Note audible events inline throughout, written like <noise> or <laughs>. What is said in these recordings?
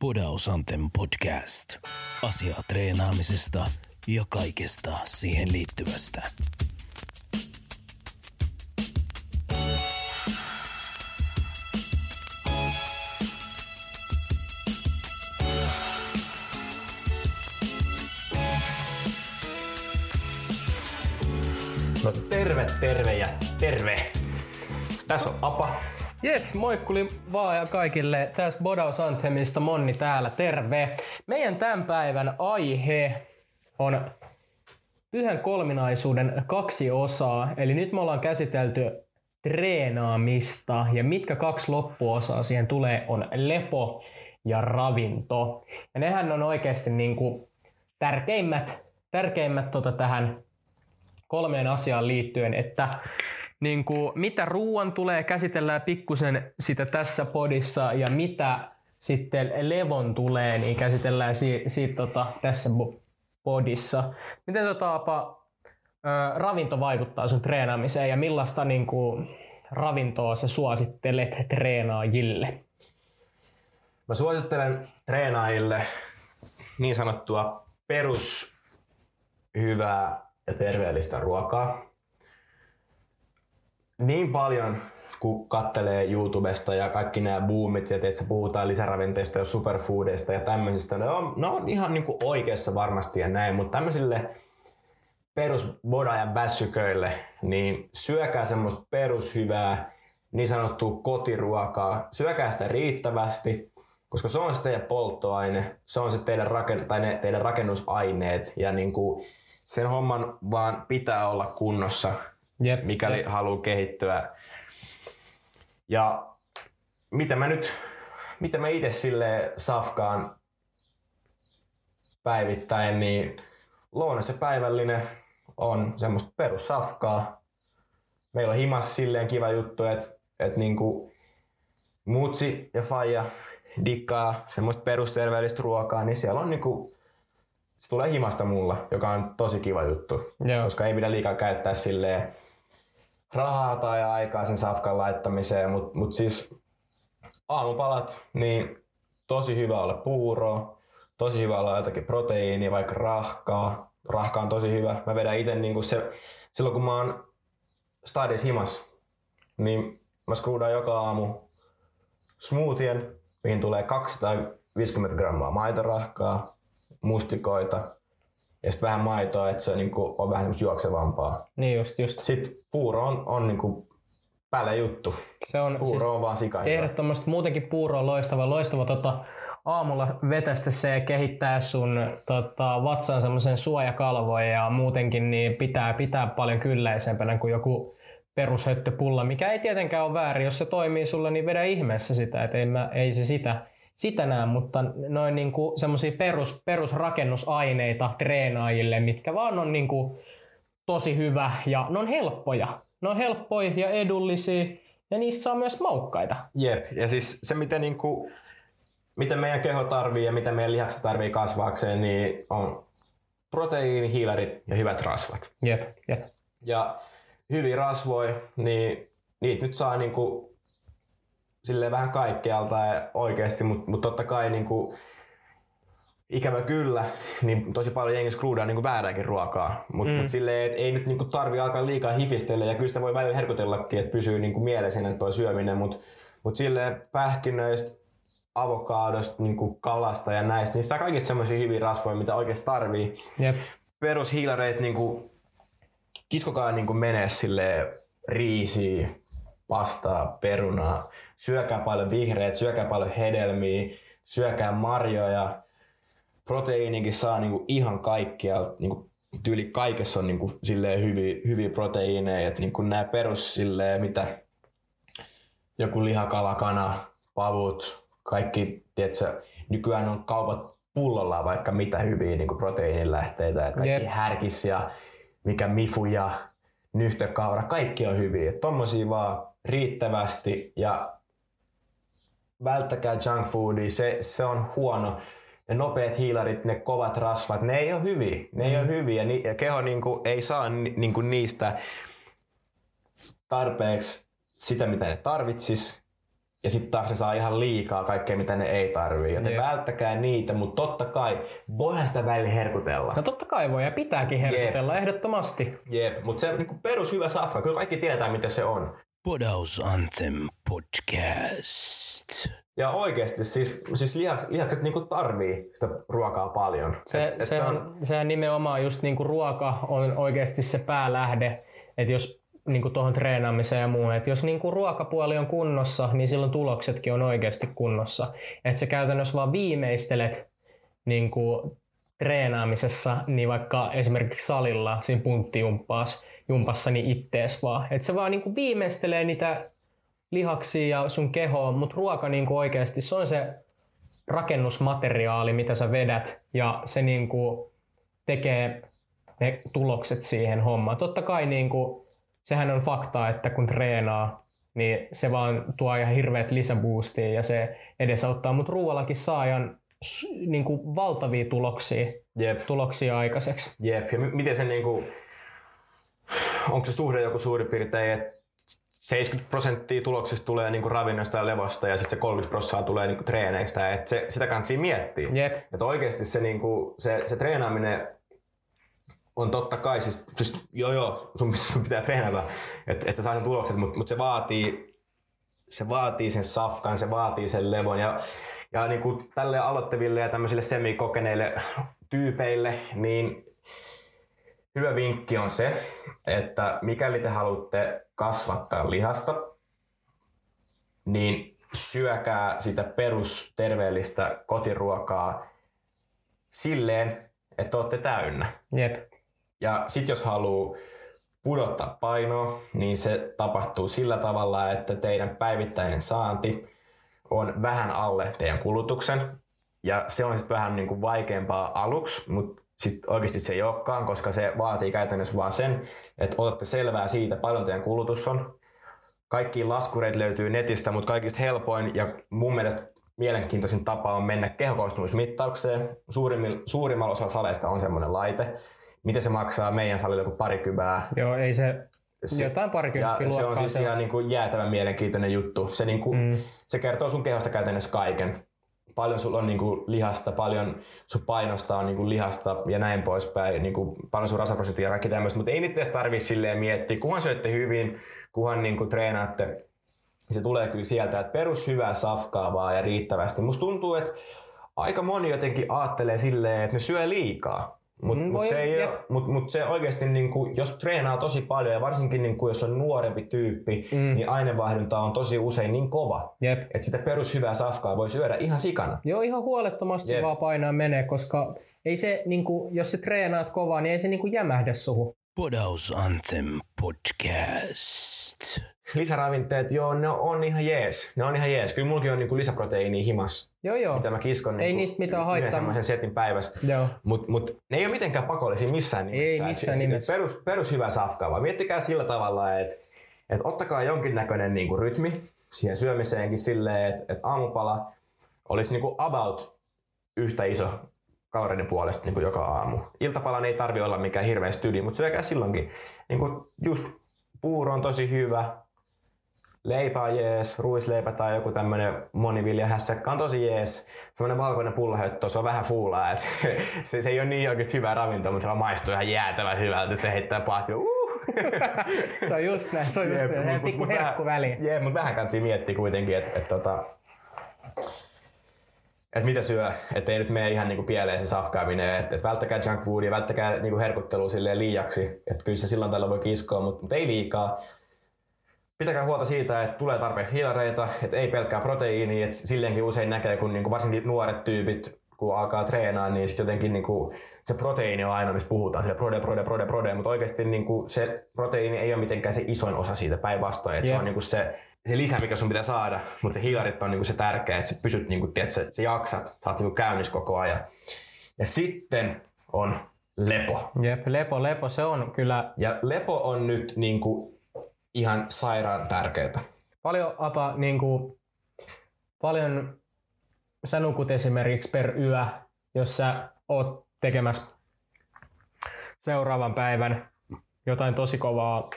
Podausanten podcast. Asiaa treenaamisesta ja kaikesta siihen liittyvästä. No terve, terve ja terve. Tässä on Apa. Jes, moikkuli vaan ja kaikille. Tässä Bodaus Anthemista Monni täällä, terve. Meidän tämän päivän aihe on pyhän kolminaisuuden kaksi osaa. Eli nyt me ollaan käsitelty treenaamista ja mitkä kaksi loppuosaa siihen tulee on lepo ja ravinto. Ja nehän on oikeasti niin kuin tärkeimmät, tärkeimmät tota tähän kolmeen asiaan liittyen, että niin kuin, mitä ruoan tulee, käsitellään pikkusen sitä tässä podissa ja mitä sitten levon tulee, niin käsitellään si- siitä tota, tässä podissa. Miten tota, apa, ö, ravinto vaikuttaa sun treenaamiseen ja millaista niin kuin, ravintoa sä suosittelet treenaajille? Mä suosittelen treenaajille niin sanottua perus hyvää ja terveellistä ruokaa. Niin paljon kun kattelee YouTubesta ja kaikki nämä boomit ja että puhutaan lisäravinteista ja superfoodeista ja tämmöisistä, ne on, ne on ihan niinku oikeassa varmasti ja näin, mutta tämmöisille perus boda ja väsyköille, niin syökää semmoista perushyvää, niin sanottua kotiruokaa, syökää sitä riittävästi, koska se on se teidän polttoaine, se on se teidän, raken, tai ne teidän rakennusaineet ja niin kuin sen homman vaan pitää olla kunnossa, Jep, mikäli jep. haluaa kehittyä. Ja mitä mä nyt, mitä mä itse sille safkaan päivittäin, niin lounas ja päivällinen on semmoista perussafkaa. Meillä on himas silleen kiva juttu, että, että niinku mutsi ja faija dikkaa semmoista perusterveellistä ruokaa, niin siellä on niinku, se tulee himasta mulla, joka on tosi kiva juttu. Joo. Koska ei pidä liikaa käyttää silleen rahaa tai aikaa sen safkan laittamiseen, mutta mut siis aamupalat, niin tosi hyvä olla puuroa, tosi hyvä olla jotakin proteiinia, vaikka rahkaa. Rahka on tosi hyvä. Mä vedän itse niinku se, silloin kun mä oon stadis himas, niin mä skruudaan joka aamu smoothien, mihin tulee 250 grammaa maitorahkaa, mustikoita ja sitten vähän maitoa, että se niinku on vähän semmoista juoksevampaa. Niin just, just. Sitten puuro on, on niinku päälle juttu. Se on, Puuro siis on vaan sika hyvä. ehdottomasti muutenkin puuro on loistava, loistava tota, aamulla vetästä se ja kehittää sun tota, vatsaan semmoisen suojakalvoja ja muutenkin niin pitää, pitää paljon kylläisempänä kuin joku perushöttöpulla, mikä ei tietenkään ole väärin. Jos se toimii sulle, niin vedä ihmeessä sitä, että ei, mä, ei se sitä, sitä näe, mutta noin niinku semmoisia perus, perusrakennusaineita treenaajille, mitkä vaan on niinku tosi hyvä ja ne on helppoja. Ne on helppoja ja edullisia ja niistä saa myös maukkaita. Jep, ja siis se miten, niinku, miten meidän keho tarvii ja miten meidän lihakset tarvii kasvaakseen, niin on proteiini, hiilarit ja hyvät rasvat. Jep, jep. Ja hyviä rasvoja, niin niitä nyt saa niinku, silleen vähän kaikkialta ja oikeasti, mutta mut totta kai niinku, ikävä kyllä, niin tosi paljon jengi skruudaa niinku väärääkin ruokaa. Mutta mm. mut silleen, et ei nyt niinku tarvi alkaa liikaa hifistellä ja kyllä sitä voi välillä herkutellakin, että pysyy niinku mielessä toi syöminen, mutta mut silleen pähkinöistä, avokaadosta, niinku kalasta ja näistä, niistä on kaikista semmoisia hyviä rasvoja, mitä oikeasti tarvii. Jep. Perushiilareit niinku, kiskokaa niinku menee sille riisiä, pastaa, perunaa, syökää paljon vihreät, syökää paljon hedelmiä, syökää marjoja, proteiinikin saa niinku ihan kaikkialta, niinku tyyli kaikessa on niinku silleen hyviä, hyviä proteiineja, että niinku nämä perus silleen, mitä joku lihakala, kana, pavut, kaikki, tiedätkö, nykyään on kaupat pullolla vaikka mitä hyviä niin proteiinilähteitä, että kaikki Jep. härkis ja mikä mifu ja nyhtökaura, kaikki on hyviä. Et Tommosia vaan riittävästi ja välttäkää junk foodia, se, se on huono. Ne nopeat hiilarit, ne kovat rasvat, ne ei ole hyviä. Ne ei ole hyviä ni- ja keho niinku ei saa ni- niinku niistä tarpeeksi sitä, mitä ne tarvitsis. ja sitten taas ne saa ihan liikaa kaikkea, mitä ne ei tarvii. Joten Jep. välttäkää niitä, mutta totta kai voihan sitä välillä herkutella. No totta kai voi ja pitääkin herkutella ehdottomasti. Jep, mutta se niinku perus hyvä safka, kyllä kaikki tietää mitä se on. Podaus Anthem Podcast. Ja oikeasti siis, siis lihaks, lihakset niinku tarvii sitä ruokaa paljon. Se, Et- et se, on, se on nimenomaan just niinku ruoka on oikeasti se päälähde, että jos niinku tuohon treenaamiseen ja muuhun, että jos niinku ruokapuoli on kunnossa, niin silloin tuloksetkin on oikeasti kunnossa. Että sä käytännössä vaan viimeistelet niinku treenaamisessa, niin vaikka esimerkiksi salilla siinä punttijumppaas, jumpassa, niin ittees vaan. Että se vaan niinku viimeistelee niitä lihaksia ja sun kehoa, mutta ruoka niinku oikeasti, se on se rakennusmateriaali, mitä sä vedät, ja se niinku tekee ne tulokset siihen hommaan. Totta kai niinku, sehän on fakta, että kun treenaa, niin se vaan tuo ihan hirveät lisäboostia ja se edesauttaa, mutta ruoallakin saa ihan s- niinku valtavia tuloksia, Jep, tuloksia aikaiseksi. jep. Ja m- miten se niinku, onko se suhde joku suurin piirtein, että 70 prosenttia tuloksista tulee niinku ravinnosta ja levosta ja sitten se 30 prosenttia tulee niinku treeneistä. Et se, sitä kannattaa miettiä. Jep. Että oikeasti se, niinku, se, se treenaaminen on totta kai, siis, siis joo joo, sun, sun pitää treenata, että et sä saa sen tulokset, mutta mut se vaatii se vaatii sen safkan, se vaatii sen levon ja, ja niin kuin tälle aloittaville ja tämmöisille semikokeneille tyypeille, niin hyvä vinkki on se, että mikäli te haluatte kasvattaa lihasta, niin syökää sitä perusterveellistä kotiruokaa silleen, että olette täynnä. Jep. Ja sit jos haluaa pudottaa painoa, niin se tapahtuu sillä tavalla, että teidän päivittäinen saanti on vähän alle teidän kulutuksen. Ja se on sitten vähän niinku vaikeampaa aluksi, mutta sitten oikeasti se ei olekaan, koska se vaatii käytännössä vaan sen, että otatte selvää siitä, paljon teidän kulutus on. Kaikki laskureita löytyy netistä, mutta kaikista helpoin ja mun mielestä mielenkiintoisin tapa on mennä kehokoostumusmittaukseen. Suurimmilla, suurimmalla osalla saleista on semmoinen laite. Miten se maksaa meidän salilla joku parikymää? Joo, ei se, Se- jotain parikymppiä ja se on siis se ihan niin kuin jäätävän mielenkiintoinen juttu. Se, niin kuin, Mm. se kertoo sun kehosta käytännössä kaiken. Paljon sulla on niin kuin lihasta, paljon sun painosta on niin kuin lihasta ja näin poispäin. Niin kuin paljon sun rasvaprosenttia ja kaikki tämmöistä. Mutta ei niitä edes tarvii silleen miettiä. Kunhan syötte hyvin, kunhan niin kuin treenaatte, se tulee kyllä sieltä, että perus hyvää safkaa vaan ja riittävästi. Musta tuntuu, että aika moni jotenkin ajattelee silleen, että ne syö liikaa. Mutta Mm, mut voi- se, ei ole- mut, mut se oikeasti, niinku, jos treenaa tosi paljon ja varsinkin niinku, jos on nuorempi tyyppi, Mm. niin aineenvaihdunta on tosi usein niin kova, Jep. että sitä perushyvää safkaa voi syödä ihan sikana. Joo, ihan huolettomasti Jep. vaan painaa menee, koska ei se, niinku, jos sä treenaat kovaa, niin ei se niinku jämähdä suhu. Podaus Anthem Podcast. Lisäravinteet, joo, ne on ihan jees. Ne on ihan jees. Kyllä mullakin on niinku lisäproteiinia himas, Joo, joo. mitä mä kiskon Ei niinku niistä mitään yhden haittaa. semmoisen setin päivässä. Joo. Mutta mut, ne ei ole mitenkään pakollisia missään nimessä. Ei missään siis nimessä. Perus, perus hyvä safkaa, vaan miettikää sillä tavalla, että et ottakaa jonkinnäköinen niinku rytmi siihen syömiseenkin silleen, että et aamupala olisi niinku about yhtä iso kaloreiden puolesta niin kuin joka aamu. Iltapalan ei tarvi olla mikään hirveän stydi, mutta syökää silloinkin. Niin kuin just puuro on tosi hyvä, leipä on jees, ruisleipä tai joku tämmönen moniviljahässäkkä on tosi jees. Semmoinen valkoinen pullahöttö, se on vähän fuulaa, että se, <laughs> se, se, ei ole niin oikeasti hyvää ravintoa, mutta se vaan maistuu ihan jäätävän hyvältä, että se heittää pahti. Uh! <laughs> Se on just näin, se on just näin. mut- pikku mut herkku väliin. Jee, mutta vähän kannattaa miettiä kuitenkin, että et, tota, et mitä syö, ettei nyt mene ihan niinku pieleen se safkaaminen, että et välttäkää junk foodia, välttäkää niinku herkuttelua liiaksi, että kyllä se silloin tällä voi kiskoa, mutta mut ei liikaa. Pitäkää huolta siitä, että tulee tarpeeksi hiilareita, että ei pelkkää proteiiniä, että silleenkin usein näkee, kun niinku varsinkin nuoret tyypit, kun alkaa treenaa, niin sitten jotenkin niinku, se proteiini on ainoa, mistä puhutaan, sille prode, prode, prode, prode, mutta oikeasti niinku, se proteiini ei ole mitenkään se isoin osa siitä päinvastoin, että se Jep. on niinku se, se lisä, mikä sun pitää saada, mutta se hiilarit on niinku se tärkeä, että sä pysyt, niinku, tiedät, sä, sä jaksat, sä oot niinku käynnissä koko ajan. Ja sitten on lepo. Jep, lepo, lepo, se on kyllä Ja lepo on nyt niinku ihan sairaan tärkeää. paljon apa, niin kuin, paljon sä nukut esimerkiksi per yö, jos sä oot tekemässä seuraavan päivän jotain tosi kovaa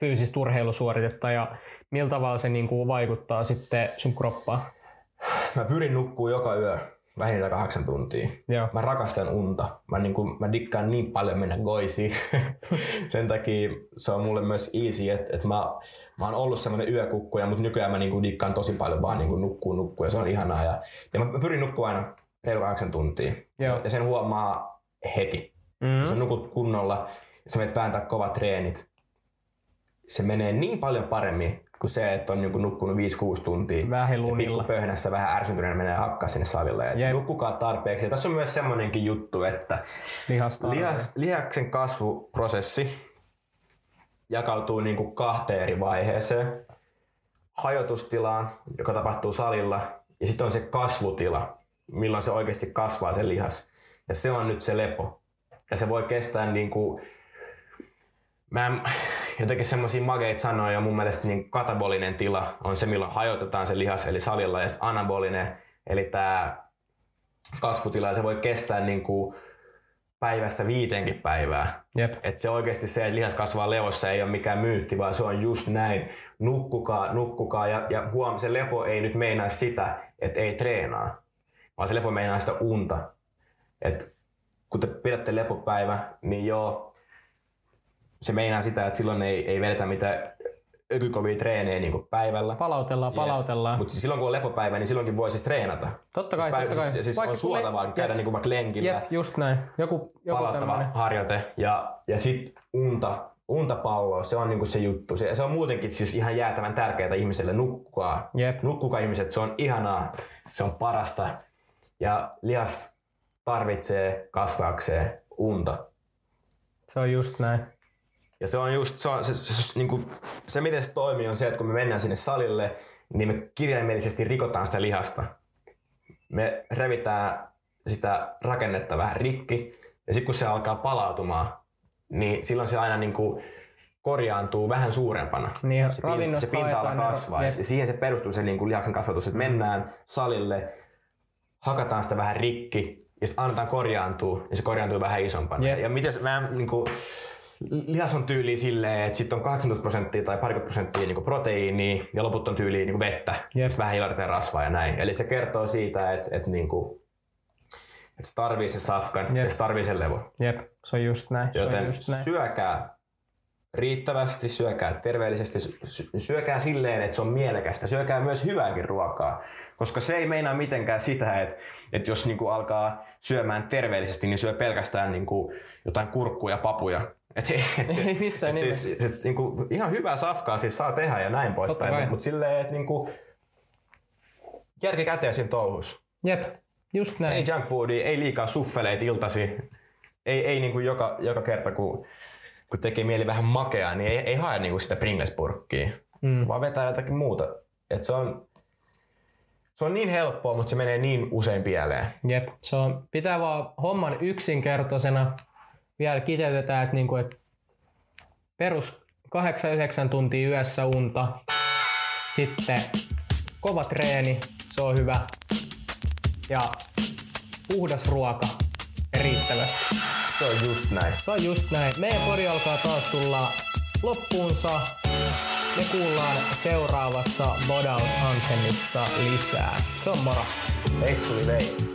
fyysistä urheilusuoritetta ja Millä tavalla se niin kuin vaikuttaa sitten sun kroppaan? Mä pyrin nukkuu joka yö vähintään kahdeksan tuntia. Joo. Mä rakastan unta. Mä, niin kuin, mä dikkaan niin paljon mennä goisiin. <laughs> Sen takia se on mulle myös easy, että, että mä, mä oon ollut semmoinen yökukkuja, mutta nykyään mä niin kuin dikkaan tosi paljon vaan niin kuin nukkuu nukkuu ja se on ihanaa. Ja, ja mä, mä pyrin nukkuu aina reilu kahdeksan tuntia. Joo. Ja sen huomaa heti. Mm. Jos sä nukut kunnolla sä menet vääntää kovat treenit, se menee niin paljon paremmin kuin se, että on niinku nukkunut 5-6 tuntia. Vähän ja lunilla. pikku pöhnässä vähän ärsyntyneenä menee hakkaa sinne salille. Et Jep. nukkukaa tarpeeksi. Ja tässä on myös semmoinenkin juttu, että Lihasta. lihas, lihaksen kasvuprosessi jakautuu niinku kahteen eri vaiheeseen. Hajotustilaan, joka tapahtuu salilla, ja sitten on se kasvutila, milloin se oikeasti kasvaa se lihas. Ja se on nyt se lepo. Ja se voi kestää niinku, mä en, <laughs> jotenkin semmoisia mageita sanoja, mun mielestä niin katabolinen tila on se, milloin hajotetaan se lihas, eli salilla, ja sitten anabolinen, eli tämä kasvutila, ja se voi kestää niinku päivästä viiteenkin päivää. Jep. Et se oikeasti se, että lihas kasvaa levossa ei ole mikään myytti, vaan se on just näin. Nukkukaa, nukkukaa ja, ja huom, se lepo ei nyt meinaa sitä, että ei treenaa, vaan se lepo meinaa sitä unta. Et kun te pidätte lepopäivä, niin joo, se meinaa sitä, että silloin ei, ei vedetä mitään ökykovia treenejä niin päivällä. Palautellaan, palautellaan. Mutta silloin kun on lepopäivä, niin silloinkin voi siis treenata. Totta kai, siis päivä- totta kai. Siis, siis Vaikka on suotavaa kun- käydä Jep. niin vaikka lenkillä Jep, just näin. Joku, joku palauttava tämmönen. harjoite ja, ja sitten unta, untapallo, se on niinku se juttu. Se, se on muutenkin siis ihan jäätävän tärkeää ihmiselle nukkukaa. Jep. Nukkukaa ihmiset, se on ihanaa, se on parasta. Ja lihas tarvitsee kasvaakseen unta. Se on just näin. Ja se on just, se, on, se, se, se, niin kuin, se miten se toimii on se, että kun me mennään sinne salille, niin me kirjaimellisesti rikotaan sitä lihasta. Me revitään sitä rakennetta vähän rikki, ja sitten kun se alkaa palautumaan, niin silloin se aina niin kuin korjaantuu vähän suurempana. Niin, se, pin, ravinnosta se pinta-ala kasvaa, ja siihen se perustuu se niin kuin lihaksen kasvatus, että mennään salille, hakataan sitä vähän rikki, ja sitten annetaan korjaantua, niin se korjaantuu vähän isompana. Jep. Ja miten se vähän niin kuin, lihas on tyyli silleen, että sitten on 18 prosenttia tai parikymmentä prosenttia niin proteiinia ja loput on tyyliin niin vettä. Sitten vähän hiilareita ja rasvaa ja näin. Eli se kertoo siitä, että, että, niin kuin, että se tarvii se safkan Jep. ja se tarvii sen levon. Jep, se on just näin. se on Joten just näin. syökää riittävästi, syökää terveellisesti, sy- syökää silleen, että se on mielekästä, syökää myös hyvääkin ruokaa, koska se ei meinaa mitenkään sitä, että, että jos niinku alkaa syömään terveellisesti, niin syö pelkästään niinku jotain kurkkuja, papuja. Et, et, Ei missään et nimessä. siis, et, niinku, ihan hyvää safkaa siis saa tehdä ja näin poispäin, mutta mut silleen, että niinku, järki käteen siinä touhus. Jep, just näin. Ei junk foodia, ei liikaa suffeleita iltasi. Ei, ei niinku joka, joka kerta, kun, kun tekee mieli vähän makeaa, niin ei, ei hae niinku sitä Pringles-purkkia, Mm. vaan vetää jotakin muuta. Et se, on, se on niin helppoa, mutta se menee niin usein pieleen. Jep, se on, pitää vaan homman yksinkertaisena. Vielä kiteytetään, että, niinku, että perus 8-9 tuntia yössä unta. Sitten kova treeni, se on hyvä. Ja puhdas ruoka riittävästi. Se on just näin. Se on just näin. Meidän pori alkaa taas tulla loppuunsa. Me kuullaan seuraavassa Bodaus Anthemissa lisää. Se on moro! Vei.